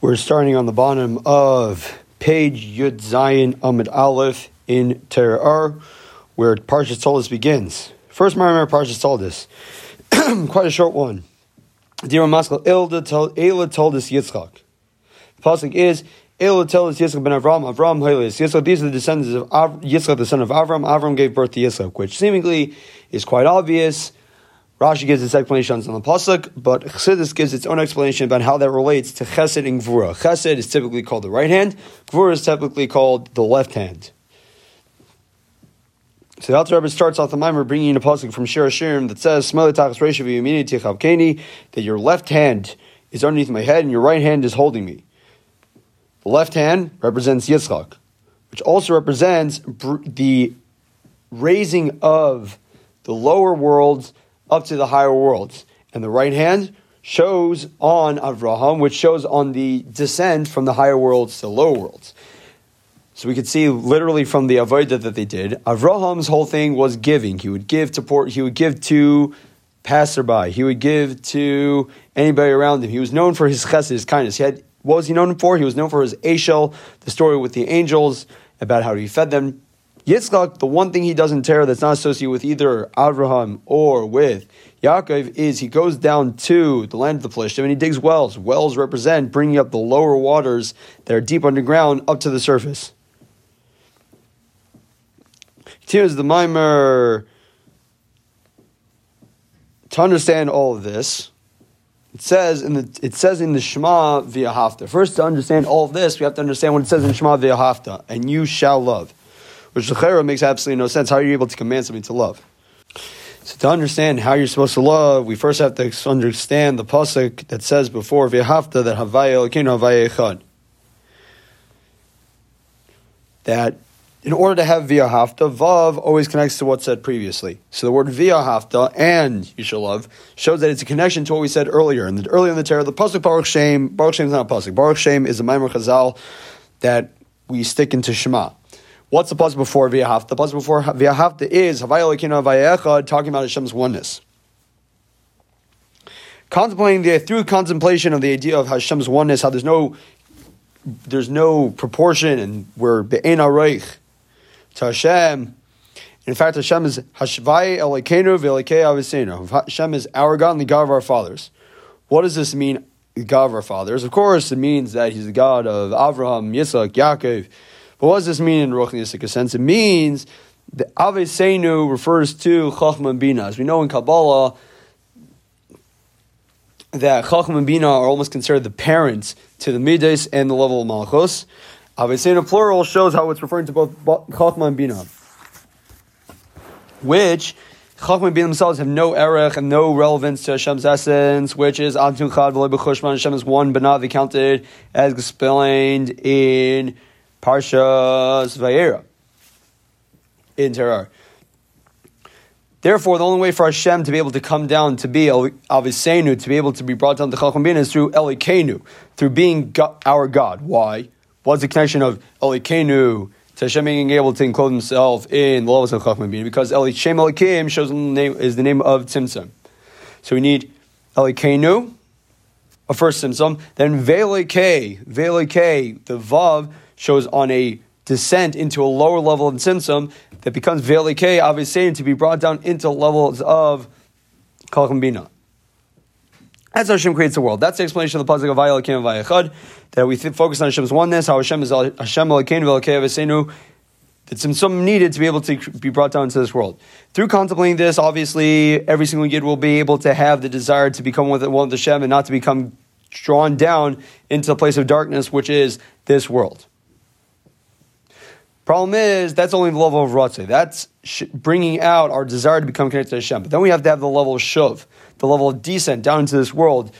We're starting on the bottom of page Yud Zayin Amid Aleph in Terah, where Parshat Toldus begins. First Marimar Parshat Toldus, quite a short one. Dear Maskal, Eila told us Yitzchak. The pasuk is Eila told us Yitzchak ben Avram, Avram Hailis Yitzchak. These are the descendants of Av- Yitzchak, the son of Avram. Avram gave birth to Yitzchak, which seemingly is quite obvious. Rashi gives its explanations on the pasuk, but Chassidus gives its own explanation about how that relates to Chesed and Gvura. Chesed is typically called the right hand. Gvura is typically called the left hand. So the Alter Rebbe starts off the mimer bringing in a pasuk from Shir Hashirim that says, that your left hand is underneath my head and your right hand is holding me. The left hand represents Yitzchak, which also represents the raising of the lower worlds up to the higher worlds. And the right hand shows on Avraham, which shows on the descent from the higher worlds to the lower worlds. So we could see literally from the avodah that they did, Avraham's whole thing was giving. He would give to port, he would give to passerby. He would give to anybody around him. He was known for his chesed, his kindness. He had what was he known for? He was known for his Eshel, the story with the angels about how he fed them. Yitzchak, the one thing he does in Torah that's not associated with either Abraham or with Yaakov is he goes down to the land of the Plishtim and he digs wells. Wells represent bringing up the lower waters that are deep underground up to the surface. Here's the mimer. To understand all of this, it says in the it says in the Shema V'ahavta. First, to understand all of this, we have to understand what it says in Shema V'ahavta, and you shall love which Lechera makes absolutely no sense. How are you able to command something to love? So to understand how you're supposed to love, we first have to understand the pasuk that says before v'hafta that havaya elkeinu echad. That in order to have via hafta, vav always connects to what's said previously. So the word via and you shall love shows that it's a connection to what we said earlier. And earlier in the Torah, the pasuk Baruch Shem, Baruch Shem is not a pasuk. Baruch Shem is a Maimer Chazal that we stick into Shema. What's the pasuk before V'yahavta? The pasuk before V'yahavta is Havaya Lekina V'yechad, talking about Hashem's oneness. Contemplating the through contemplation of the idea of Hashem's oneness, how there's no there's no proportion, and we're be'en areich to Hashem. In fact, Hashem is Hashvai Elokeinu V'Elokei Avisenu. Hashem is our God and the God of our fathers. What does this mean? The God of our fathers. Of course, it means that He's the God of Avraham, Yitzchak, Yaakov. But what does this mean in Ruchnistic sense? It means the Avesenu refers to Chachma and Bina. As we know in Kabbalah, that Chachma and Bina are almost considered the parents to the Midas and the level of Malchus. Avesenu plural shows how it's referring to both Chachma and Bina. Which Chachma and Bina themselves have no erech and no relevance to Hashem's essence, which is Antu Chad Hashem is one, but not counted as explained in Parshas Vayera in Terah. Therefore, the only way for Hashem to be able to come down to be Avisenu, to be able to be brought down to Chacham is through Elikenu, through being God, our God. Why? What's the connection of Elikenu to Hashem being able to enclose himself in the levels of Chacham Because Eli Shem Elikim shows the name, is the name of Tzimtzum. So we need Elikenu, a first Tzimtzum, then Velike, Velike, the Vav, shows on a descent into a lower level of Tzimtzum that becomes Ve'elikei Avisein to be brought down into levels of Kalchambina. That's how Hashem creates the world. That's the explanation of the pasuk of Vayelakim Vayechad, that we th- focus on Hashem's oneness, how Hashem is Hashem Elikein Ve'elikei Aviseinu, that Tzimtzum needed to be able to be brought down into this world. Through contemplating this, obviously, every single yid will be able to have the desire to become one with Hashem and not to become drawn down into the place of darkness, which is this world. Problem is, that's only the level of Ratzeh. That's sh- bringing out our desire to become connected to Hashem. But then we have to have the level of Shuv, the level of descent down into this world,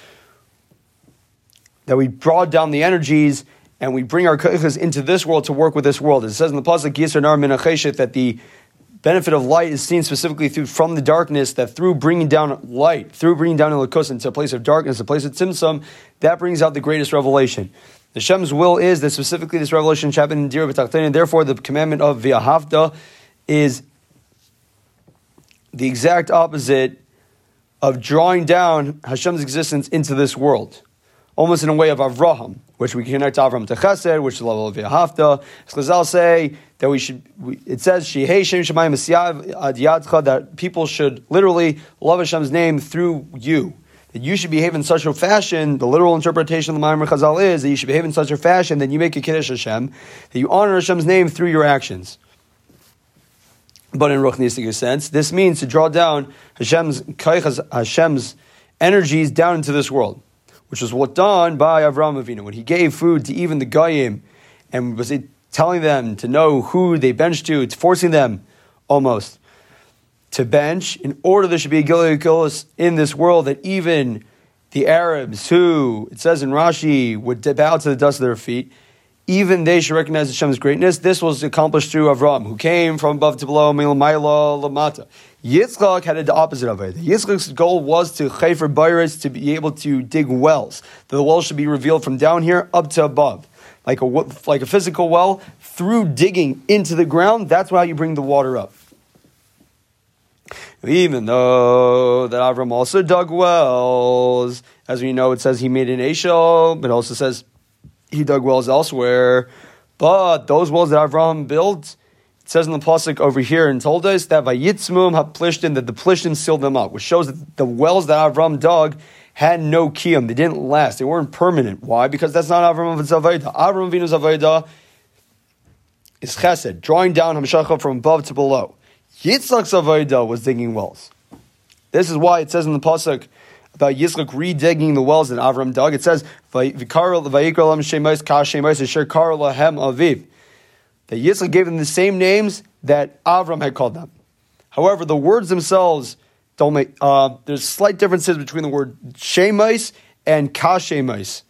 that we draw down the energies and we bring our koiches into this world to work with this world. It says in the pasuk Yisr Nar Minacheshet that the benefit of light is seen specifically through from the darkness. That through bringing down light, through bringing down the Elikus into a place of darkness, a place of tzimtzum, that brings out the greatest revelation. The Shem's will is that specifically this revelation happened in Dira and therefore the commandment of V'ahavta is the exact opposite of drawing down Hashem's existence into this world. almost in a way of Avraham, which we connect Avram to Chesed, which is the level of Yahafta. Chazal say that we should. We, it says Shehei Shem Shemayim Ad that people should literally love Hashem's name through you. That you should behave in such a fashion. The literal interpretation of the Ma'amar Chazal is that you should behave in such a fashion that you make a kiddush Hashem, that you honor Hashem's name through your actions. But in Ruchnistic sense, this means to draw down Hashem's Hashem's energies down into this world which was what done by Avram Avinu when he gave food to even the Goyim and was telling them to know who they benched to, it's forcing them almost to bench in order there should be a Gilead in this world that even the Arabs who, it says in Rashi, would bow to the dust of their feet, even they should recognize Hashem's greatness. This was accomplished through Avram, who came from above to below, Milamayla Lamata. Yitzchak had the opposite of it. Yitzchak's goal was to chayfer bayres to be able to dig wells. That The well should be revealed from down here up to above, like a like a physical well through digging into the ground. That's how you bring the water up. Even though that Avram also dug wells, as we know, it says he made an Ashel, but also says he dug wells elsewhere. But those wells that Avram built it says in the pasuk over here and told us that vayitzmum haplishtim that the plishtim sealed them up, which shows that the wells that Avram dug had no kiyum. They didn't last. They weren't permanent. Why? Because that's not Avram Zavayda. Avram Vinu's Zavayda is chesed, drawing down Hamshacha from above to below. Yitzchak's Zavayda was digging wells. This is why it says in the pasuk about Yitzchak redigging the wells that Avram dug. It says, "Vayikra vayikra lam shemais ka shemais asher kar aviv." that Yitzchak gave them the same names that Avram had called them. However, the words themselves don't make. Uh, there's slight differences between the word shemais and kashemais.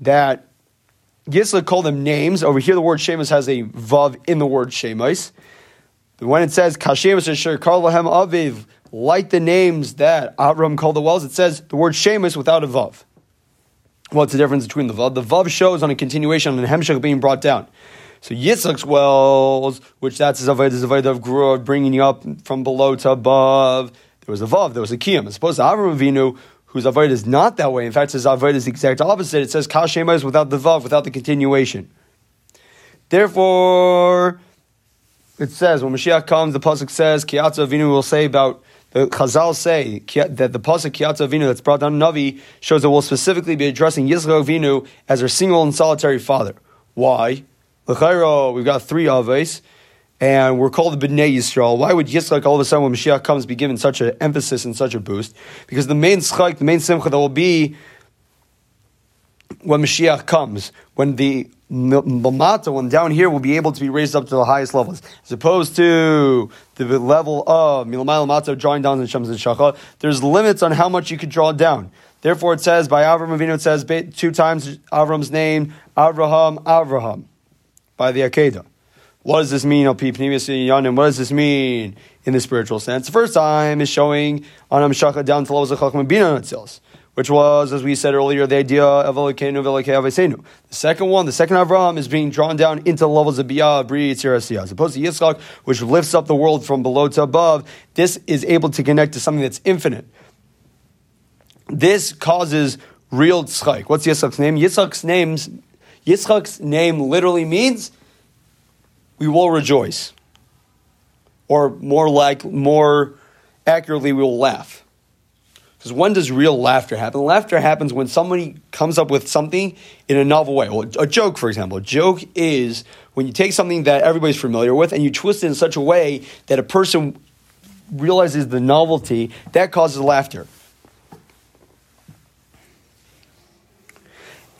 That Yitzchak called them names. Over here, the word shemais has a vav in the word shemais. When it says kashemas asher kar lahem aviv, like the names that Avram called the wells, it says the word shemais without a vav. What's the difference between the vav? The vav shows on a continuation on hemshech being brought down. So Yitzchak's wells, which that's his avodah, his avodah of bringing you up from below to above. There was a vav, there was a kiyam. As opposed to Avram Avinu, whose avodah is not that way. In fact, his avodah is the exact opposite. It says kashema is without the vav, without the continuation. Therefore, it says when Mashiach comes, the pasuk says Kiyatza Avinu will say about the Chazal say that the pasuk Kiyatza Avinu that's brought down Navi shows that we'll specifically be addressing Yitzchak Avinu as our single and solitary father. Why? L'chayro, we've got three Aves, and we're called the Bnei Yisrael. Why would Yitzchak all of a sudden when Mashiach comes be given such an emphasis and such a boost? Because the main schach, the main simcha that will be when Mashiach comes, when the Lamata, when down here, will be able to be raised up to the highest levels, as opposed to the level of Milamai Lamata drawing down the Shems and Shachar. There's limits on how much you could draw down. Therefore, it says by Avram Avinu, it says two times Avram's name, Avraham, Avraham, by the Akedah. What does this mean, What does this mean in the spiritual sense? The first time is showing on Amshachah down to levels of Chacham and Bina which was, as we said earlier, the idea of Elokeinu Avesenu. The second one, the second Avraham, is being drawn down into the levels of Biyah, Bri, Yitzir, as opposed to Yitzchak, which lifts up the world from below to above. This is able to connect to something that's infinite. This causes real tzchak. What's Yitzchak's name? Yitzchak's name's Yitzchak's name literally means we will rejoice, or more like more accurately, we will laugh. Because when does real laughter happen? Laughter happens when somebody comes up with something in a novel way. Well, a joke, for example. A joke is when you take something that everybody's familiar with and you twist it in such a way that a person realizes the novelty, that causes laughter.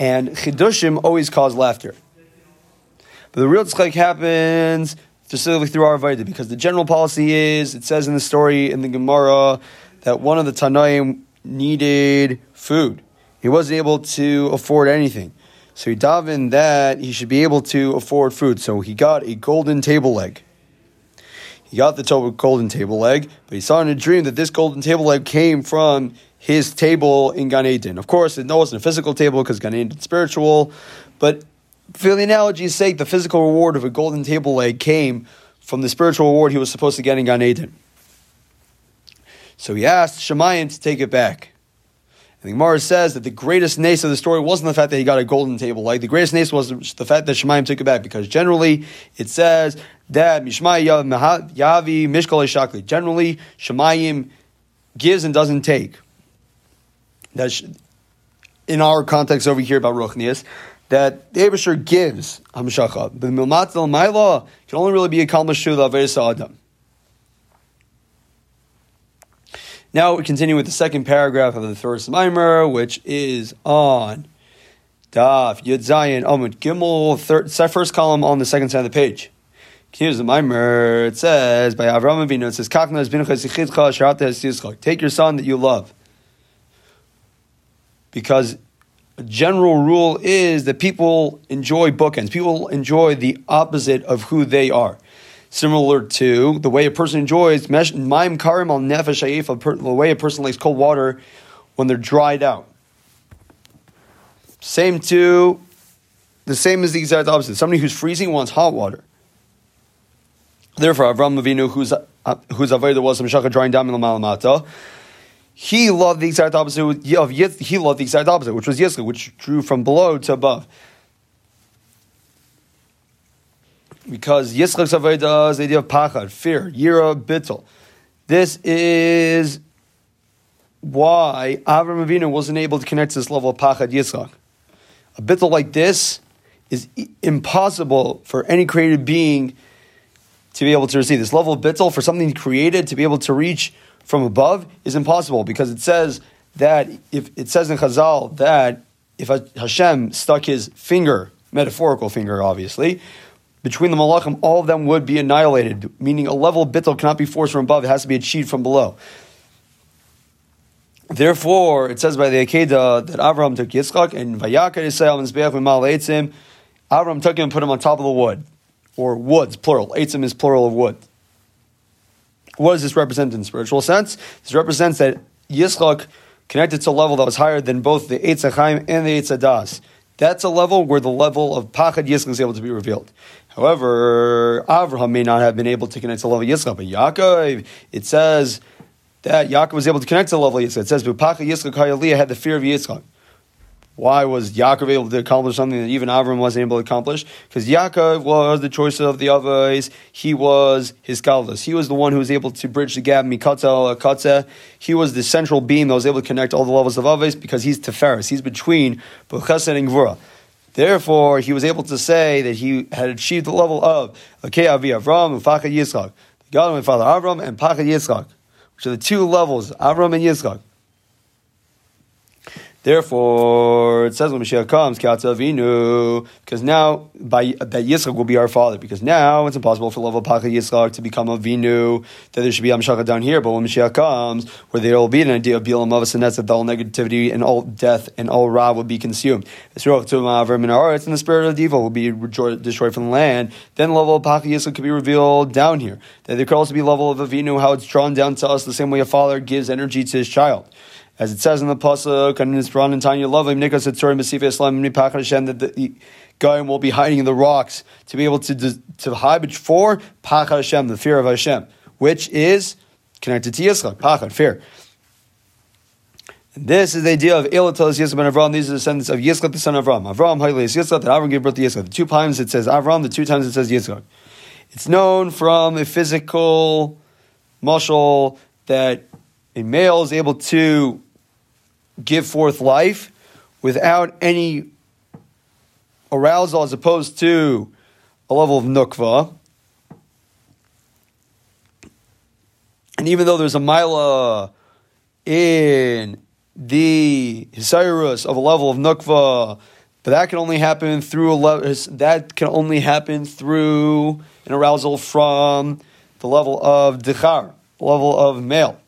And chidushim always cause laughter. But the real tzchak happens specifically through our Veda, because the general policy is, it says in the story in the Gemara, that one of the Tanaim needed food. He wasn't able to afford anything. So he davened that he should be able to afford food. So he got a golden table leg. He got the golden table leg, but he saw in a dream that this golden table leg came from his table in Gan Eden. Of course, it wasn't a physical table because Gan Eden is spiritual, but for the analogy's sake, the physical reward of a golden table leg came from the spiritual reward he was supposed to get in Gan Eden. So he asked Shemayim to take it back. And the Gemara says that the greatest nace of the story wasn't the fact that he got a golden table. Like the greatest nace was the fact that Shemayim took it back, because generally it says that Mishmai Yavi Mishkal Shakli. Generally, Shemayim gives and doesn't take. That's in our context over here about Ruchnias, that the Abishur gives Hamshacha. But Milmat al Maila can only really be accomplished through the Adam. Now we continue with the second paragraph of the first mimer, which is on Daf Yud Zayin Amud Gimel, third, first column on the second side of the page. Here's the mimer. It says by Avram Avinu. It says Take your son that you love, because a general rule is that people enjoy bookends. People enjoy the opposite of who they are similar to the way a person enjoys maim karim al nefesh the way a person likes cold water when they're dried out. Same to the same as the exact opposite. Somebody who's freezing wants hot water. Therefore, Avram Avinu, whose uh, whose avodah was Meshachah drawing down in the Malamata, he loved the exact opposite of he loved the exact opposite, which was Yitzchak, which drew from below to above. Because Yitzchak's Avodah is the idea of pachad, fear, yira, bittel. This is why Avram Avinu wasn't able to connect to this level of pachad Yitzchak. A bittel like this is impossible for any created being to be able to receive. This level of bittel for something created to be able to reach from above is impossible because it says that if it says in Chazal that if Hashem stuck his finger, metaphorical finger, obviously, between the malachim, all of them would be annihilated, meaning a level of bittel cannot be forced from above, it has to be achieved from below. Therefore, it says by the Akedah that Avram took Yitzchak and Vayaka Yisrael and Zbeach Mimal Eitzim. Avram took him and put him on top of the wood, or woods, plural. Eitzim is plural of wood. What does this represent in spiritual sense? This represents that Yitzchak connected to a level that was higher than both the Eitz and the Eitz That's a level where the level of Pachad Yitzchak is able to be revealed. However, Avraham may not have been able to connect to the level of Yitzchak, but Yaakov, it says that Yaakov was able to connect to the level of Yitzchak. It says, Bupacha Yitzchak Hayaliyah had the fear of Yitzchak. Why was Yaakov able to accomplish something that even Avram wasn't able to accomplish? Because Yaakov was the choice of the Avos. He was his Kalvas. He was the one who was able to bridge the gap, Mikatza, Katza. He was the central beam that was able to connect all the levels of Avos because he's Teferis. He's between Bechesed and Gvura. Therefore, he was able to say that he had achieved the level of Okay Avi Avram, and Ufaka Yitzchak, the God and my father Avram, and Pachad Yitzchak, which are the two levels, Avram and Yitzchak. Therefore, it says when Mashiach comes, Avinu, because now by that Yitzchak will be our father. Because now it's impossible for level Pacha Yitzchak to become a Vinu, that there should be Amshachah down here. But when Mashiach comes, where there will be an idea of Bilam Avas, and that's that all negativity and all death and all Ra will be consumed. It's in the spirit of evil will be destroyed from the land. Then the level of Pacha could be revealed down here. That there could also be level of Avinu, how it's drawn down to us the same way a father gives energy to his child as it says in the pasuk and in Isbran and Tanya Lovim Nikas Etzurim Mesif Islam Mipach Hashem that the Goyim will be hiding in the rocks to be able to to hide for Pach Hashem, the fear of Hashem, which is connected to Yitzchak, Pachad, fear. And this is the idea of Elatos Yitzchak ben Avram. These are the descendants of Yitzchak, the son of Avram. Avram, Hailis, Yitzchak, that Avram gave birth to Yitzchak. The two times it says Avram, the two times it says Yitzchak. It's known from a physical muscle that a male is able to give forth life without any arousal as opposed to a level of nukva. And even though there's a mila in the Hisirus of a level of nukva, but that can only happen through a level, that can only happen through an arousal from the level of dichar, level of male.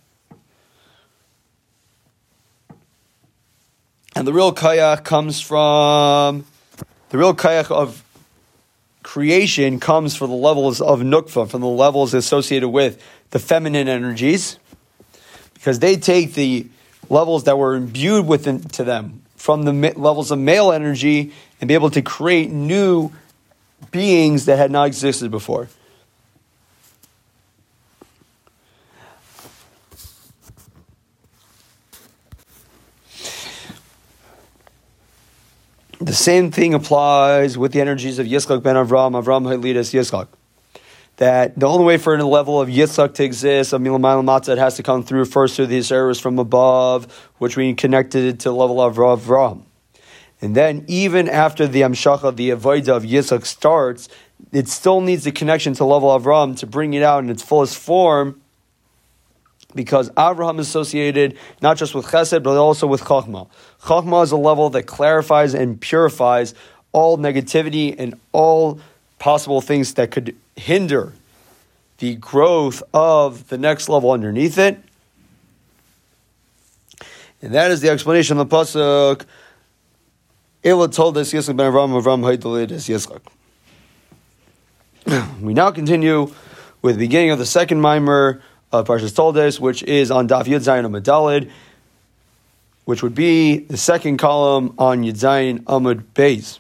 And the real kayak comes from the real kayak of creation comes from the levels of nukva, from the levels associated with the feminine energies, because they take the levels that were imbued within to them from the levels of male energy and be able to create new beings that had not existed before. The same thing applies with the energies of Yitzchak ben Avram, Avram Halidas Yitzchak. That the only way for a level of Yitzchak to exist, of Milamayla Matzah, it has to come through first through these errors from above, which we connected to the level of Avram. And then even after the Amshacha, the Avodah of Yitzchak starts, it still needs the connection to level of Avram to bring it out in its fullest form because Abraham is associated not just with Chesed, but also with Chachma. Chachma is a level that clarifies and purifies all negativity and all possible things that could hinder the growth of the next level underneath it. And that is the explanation of the Pasuk. Ela told us Yitzchak ben Haidalid is. We now continue with the beginning of the second mimer of Parshas Toldos, which is on Daf Yud Zayin Amud which would be the second column on Yud Zayin Amud Beis.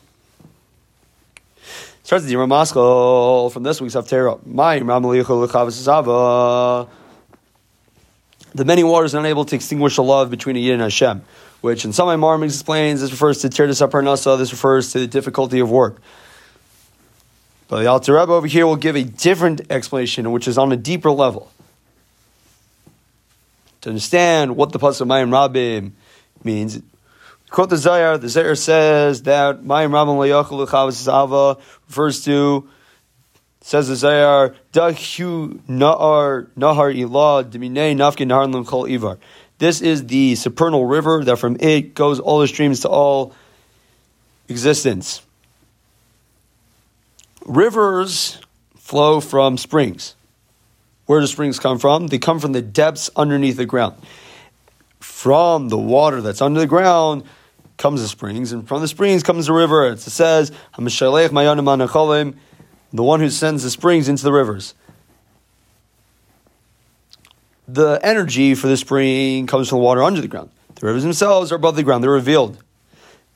Starts the Ramaskal from this week's Haftarah. The many waters are unable to extinguish the love between a Yid and Hashem, which in some Imarim explains this refers to Tirdas Aparnasa, this refers to the difficulty of work. But the Alter Rebbe over here will give a different explanation, which is on a deeper level to understand what the pasuk Mayim Rabim means. Quote the Zohar. The Zohar says that Mayim Rabim Layachal Lechavas Ava refers to says the Zohar Dahu Nahar Nahar Ilah Deminei Nafkin Nahar Limchol Ivar. This is the supernal river that from it goes all the streams to all existence. Rivers flow from springs. Where do springs come from? They come from the depths underneath the ground. From the water that's under the ground comes the springs, and from the springs comes the river. It says, the one who sends the springs into the rivers. The energy for the spring comes from the water under the ground. The rivers themselves are above the ground, they're revealed.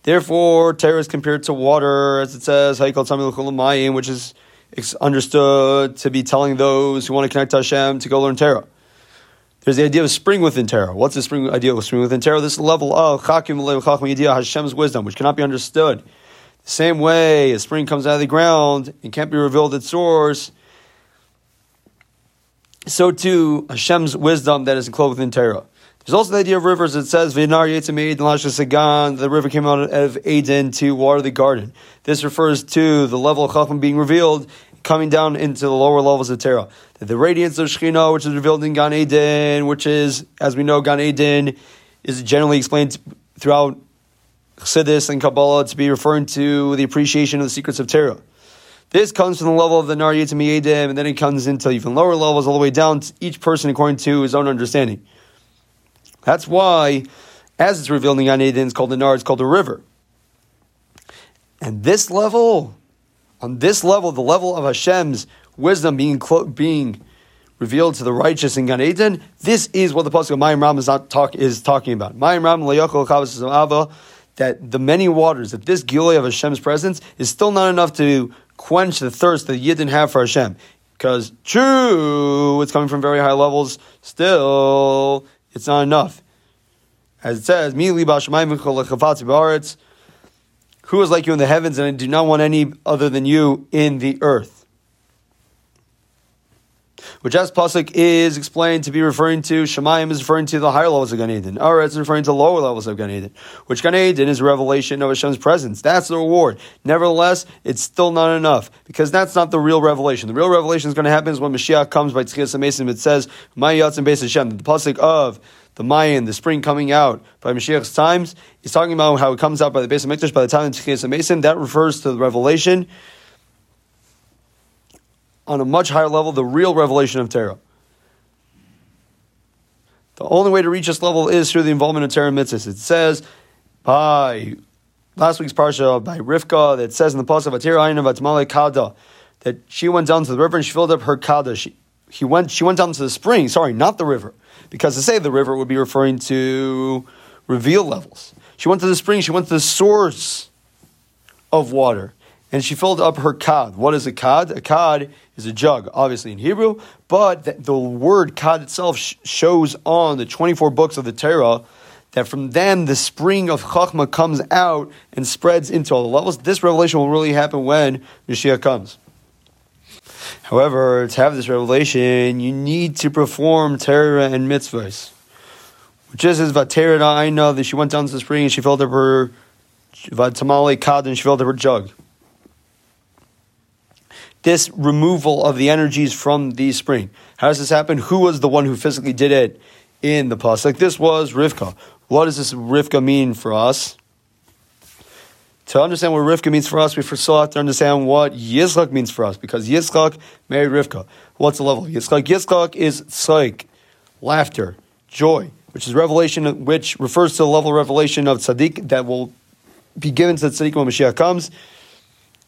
Therefore, Torah is compared to water, as it says, which is it's understood to be telling those who want to connect to Hashem to go learn Torah. There's the idea of spring within Torah. What's the spring idea of spring within Torah? This level of Chakim Hashem's wisdom, which cannot be understood. The same way a spring comes out of the ground and can't be revealed its source, so too Hashem's wisdom that is enclosed within Torah. There's also the idea of rivers. It says, Vinar Yitzamid Sagan, The river came out of Eden to water the garden. This refers to the level of Chacham being revealed, coming down into the lower levels of Torah. The radiance of Shekhinah, which is revealed in Gan Eden, which is, as we know, Gan Eden is generally explained throughout Chassidus and Kabbalah to be referring to the appreciation of the secrets of Torah. This comes from the level of the Nar Yitzim and then it comes into even lower levels, all the way down to each person according to his own understanding. That's why, as it's revealed in Gan Eden, it's called the Nar, it's called a river. And this level, on this level, the level of Hashem's wisdom being being revealed to the righteous in Gan Eden, this is what the Pasuk of Mayim Ram is, not talk, is talking about. Mayim Ram Ava, that the many waters, that this Gilead of Hashem's presence is still not enough to quench the thirst that Yidden have for Hashem. Because true, it's coming from very high levels, still it's not enough. As it says, who is like you in the heavens, and I do not want any other than you in the earth. Which as pasuk is explained to be referring to, Shemayim is referring to the higher levels of Gan Eden. Aretz it's referring to lower levels of Gan Eden. Which Gan Eden is revelation of Hashem's presence. That's the reward. Nevertheless, it's still not enough because that's not the real revelation. The real revelation is going to happen is when Mashiach comes by Tzchias Mason. It says, "Ma'yatz and Beis Hashem." The pasuk of the Mayan, the spring coming out by Mashiach's times, he's talking about how it comes out by the base of Mikdash by the time of Tzchias Mason. That refers to the revelation on a much higher level, the real revelation of Torah. The only way to reach this level is through the involvement of Torah mitzvahs. It says by last week's parsha by Rivka that says in the pasuk of Ayin of Kada that she went down to the river and she filled up her Kada. She, he went, she went down to the spring, sorry, not the river, because to say the river would be referring to reveal levels. She went to the spring, she went to the source of water, and she filled up her kad. What is a kad? A kad is a jug, obviously in Hebrew, but the, the word kad itself sh- shows on the 24 books of the Torah that from them the spring of Chachma comes out and spreads into all the levels. This revelation will really happen when Mashiach comes. However, to have this revelation, you need to perform Torah and mitzvahs. Which is, is Vatera know that she went down to the spring and she filled up her Vatamale Kad and she filled up her jug. This removal of the energies from the spring. How does this happen? Who was the one who physically did it in the pasuk? Like this was Rivka. What does this Rivka mean for us? To understand what Rivka means for us, we first have to understand what Yitzchak means for us, because Yitzchak married Rivka. What's the level of Yitzchak? Yitzchak is tzaik, laughter, joy, which is revelation, which refers to the level of revelation of tzaddik that will be given to the tzaddik when Mashiach comes.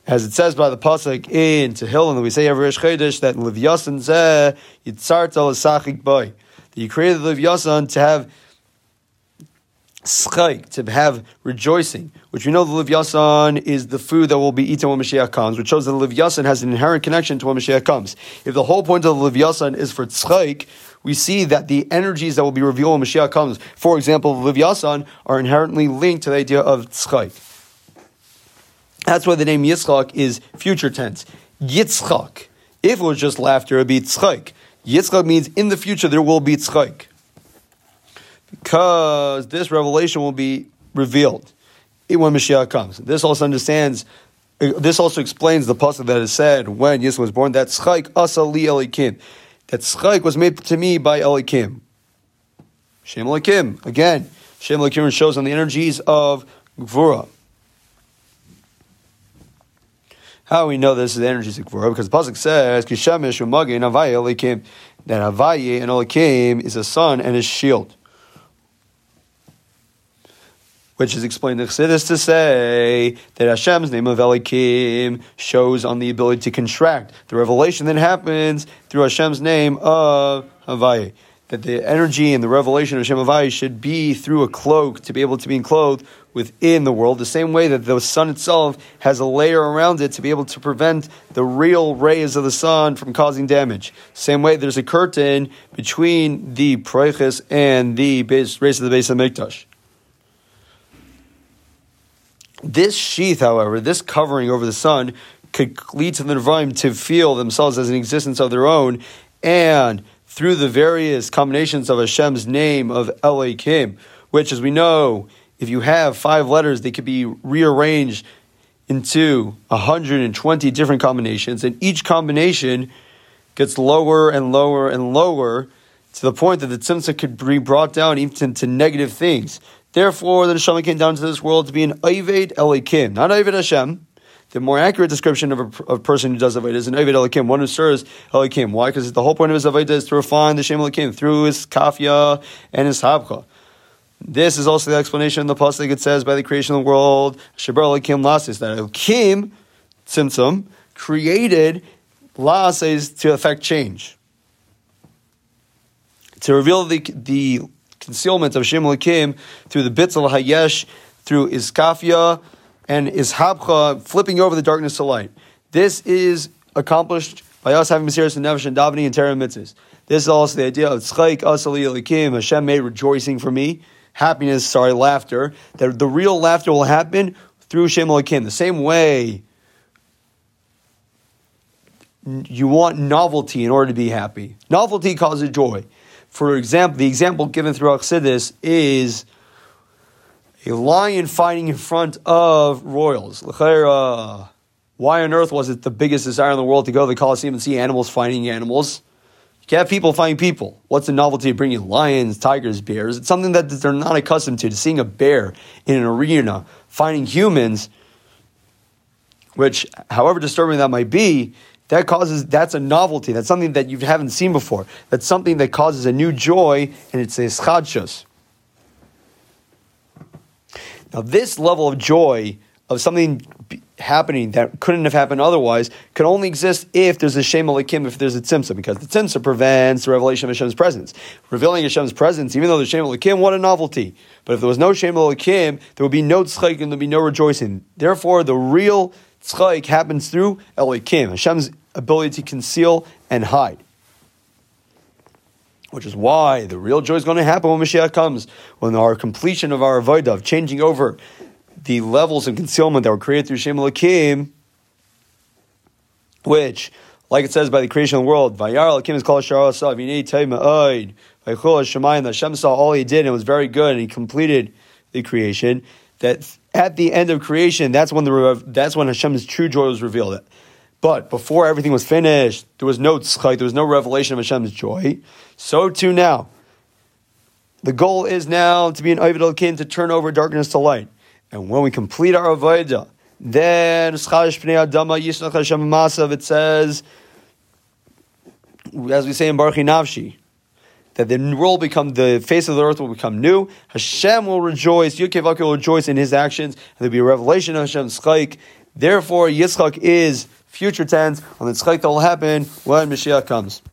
As it says by the pasuk in Tehillim, we say every Rosh that Livyasan zeh boy. That you created Livyasan to have schayk, to have rejoicing, which we know the Livyasan is the food that will be eaten when Mashiach comes, which shows that the Livyasan has an inherent connection to when Mashiach comes. If the whole point of the Livyasan is for tzchayk, we see that the energies that will be revealed when Mashiach comes, for example, the Livyasan, are inherently linked to the idea of tzchayk. That's why the name Yitzchak is future tense. Yitzchak. If it was just laughter, it would be tzchayk. Yitzchak means in the future there will be tzchayk because this revelation will be revealed when Mashiach comes. This also understands. Uh, this also explains the pasuk that is said when Yisrael was born. That tzchaik asali elikim. That tzchaik was made to me by elikim. Shem elikim again. Shem elikim shows on the energies of gvura. How we know this is the energies of gvura? Because the pasuk says kishemesh umagin avayi elikim. That avayi and elikim is a sun and a shield which is explained in Chassidus to say that Hashem's name of Elikim shows on the ability to contract. The revelation that happens through Hashem's name of Havai. That the energy and the revelation of Hashem Havai should be through a cloak to be able to be enclosed within the world, the same way that the sun itself has a layer around it to be able to prevent the real rays of the sun from causing damage. Same way there's a curtain between the Preiches and the base, race of the base of Mikdash. This sheath, however, this covering over the sun, could lead to the Nevi'im to feel themselves as an existence of their own, and through the various combinations of Hashem's name of Elohim, which, as we know, if you have five letters, they could be rearranged into 120 different combinations, and each combination gets lower and lower and lower to the point that the tzimtzah could be brought down even to negative things. Therefore, the neshama came down to this world to be an Ayved Elikim, not Ayved Hashem. The more accurate description of a, of person who does Aveda is an Ayved Elikim, one who serves Elikim. Why? Because the whole point of his Aveda is to refine the Shem Elikim through his Kafya and his Habcha. This is also the explanation in the pasuk it says by the creation of the world, Shabar Elikim Lasis, that Elikim, Tzimtzum, created Lasis to affect change. To reveal the, the concealment of Shem Lakim through the Bitzel Hayesh, through Iskafia and Ishabcha, flipping over the darkness to light. This is accomplished by us having Mesiris and Nevish and Davani and Terah Mitzvahs. This is also the idea of Tzchaik Asali Elikim, Hashem made rejoicing for me, happiness, sorry, laughter. That the real laughter will happen through Shem Elikim. The same way you want novelty in order to be happy. Novelty causes joy. For example, the example given through Chassidus is a lion fighting in front of royals. Why on earth was it the biggest desire in the world to go to the Colosseum and see animals fighting animals? You can't have people fighting people. What's the novelty of bringing lions, tigers, bears? It's something that they're not accustomed to. To seeing a bear in an arena fighting humans, which, however disturbing that might be, that causes that's a novelty. That's something that you haven't seen before. That's something that causes a new joy, and it's a schadshus. Now, this level of joy of something happening that couldn't have happened otherwise could only exist if there's a Shem Elikim, if there's a Tzimtzah, because the Tzimtzah prevents the revelation of Hashem's presence. Revealing Hashem's presence, even though there's Shem Elikim, what a novelty. But if there was no Shem Elikim, there would be no tzchayk and there would be no rejoicing. Therefore, the real tzchayk happens through Elikim. Hashem's ability to conceal and hide. Which is why the real joy is going to happen when Mashiach comes, when our completion of our avodah, of changing over the levels of concealment that were created through Shem Elohim, which, like it says by the creation of the world, Vayar Elohim is called Shara Yinei Ma'od, Vaychol Shemayim, Hashem saw all he did and it was very good and he completed the creation, that at the end of creation, that's when the that's when Hashem's true joy was revealed. But before everything was finished, there was no tzchak, there was no revelation of Hashem's joy. So too now. The goal is now to be an Ovid Elkin, to turn over darkness to light. And when we complete our Avodah, then it says, as we say in Barchi Nafshi, that the world become the face of the earth will become new. Hashem will rejoice. Yudkevak will rejoice in his actions, and there'll be a revelation of Hashem's chayk. Therefore, Yitzchak is future tense on the tzchak that will happen when Mashiach comes.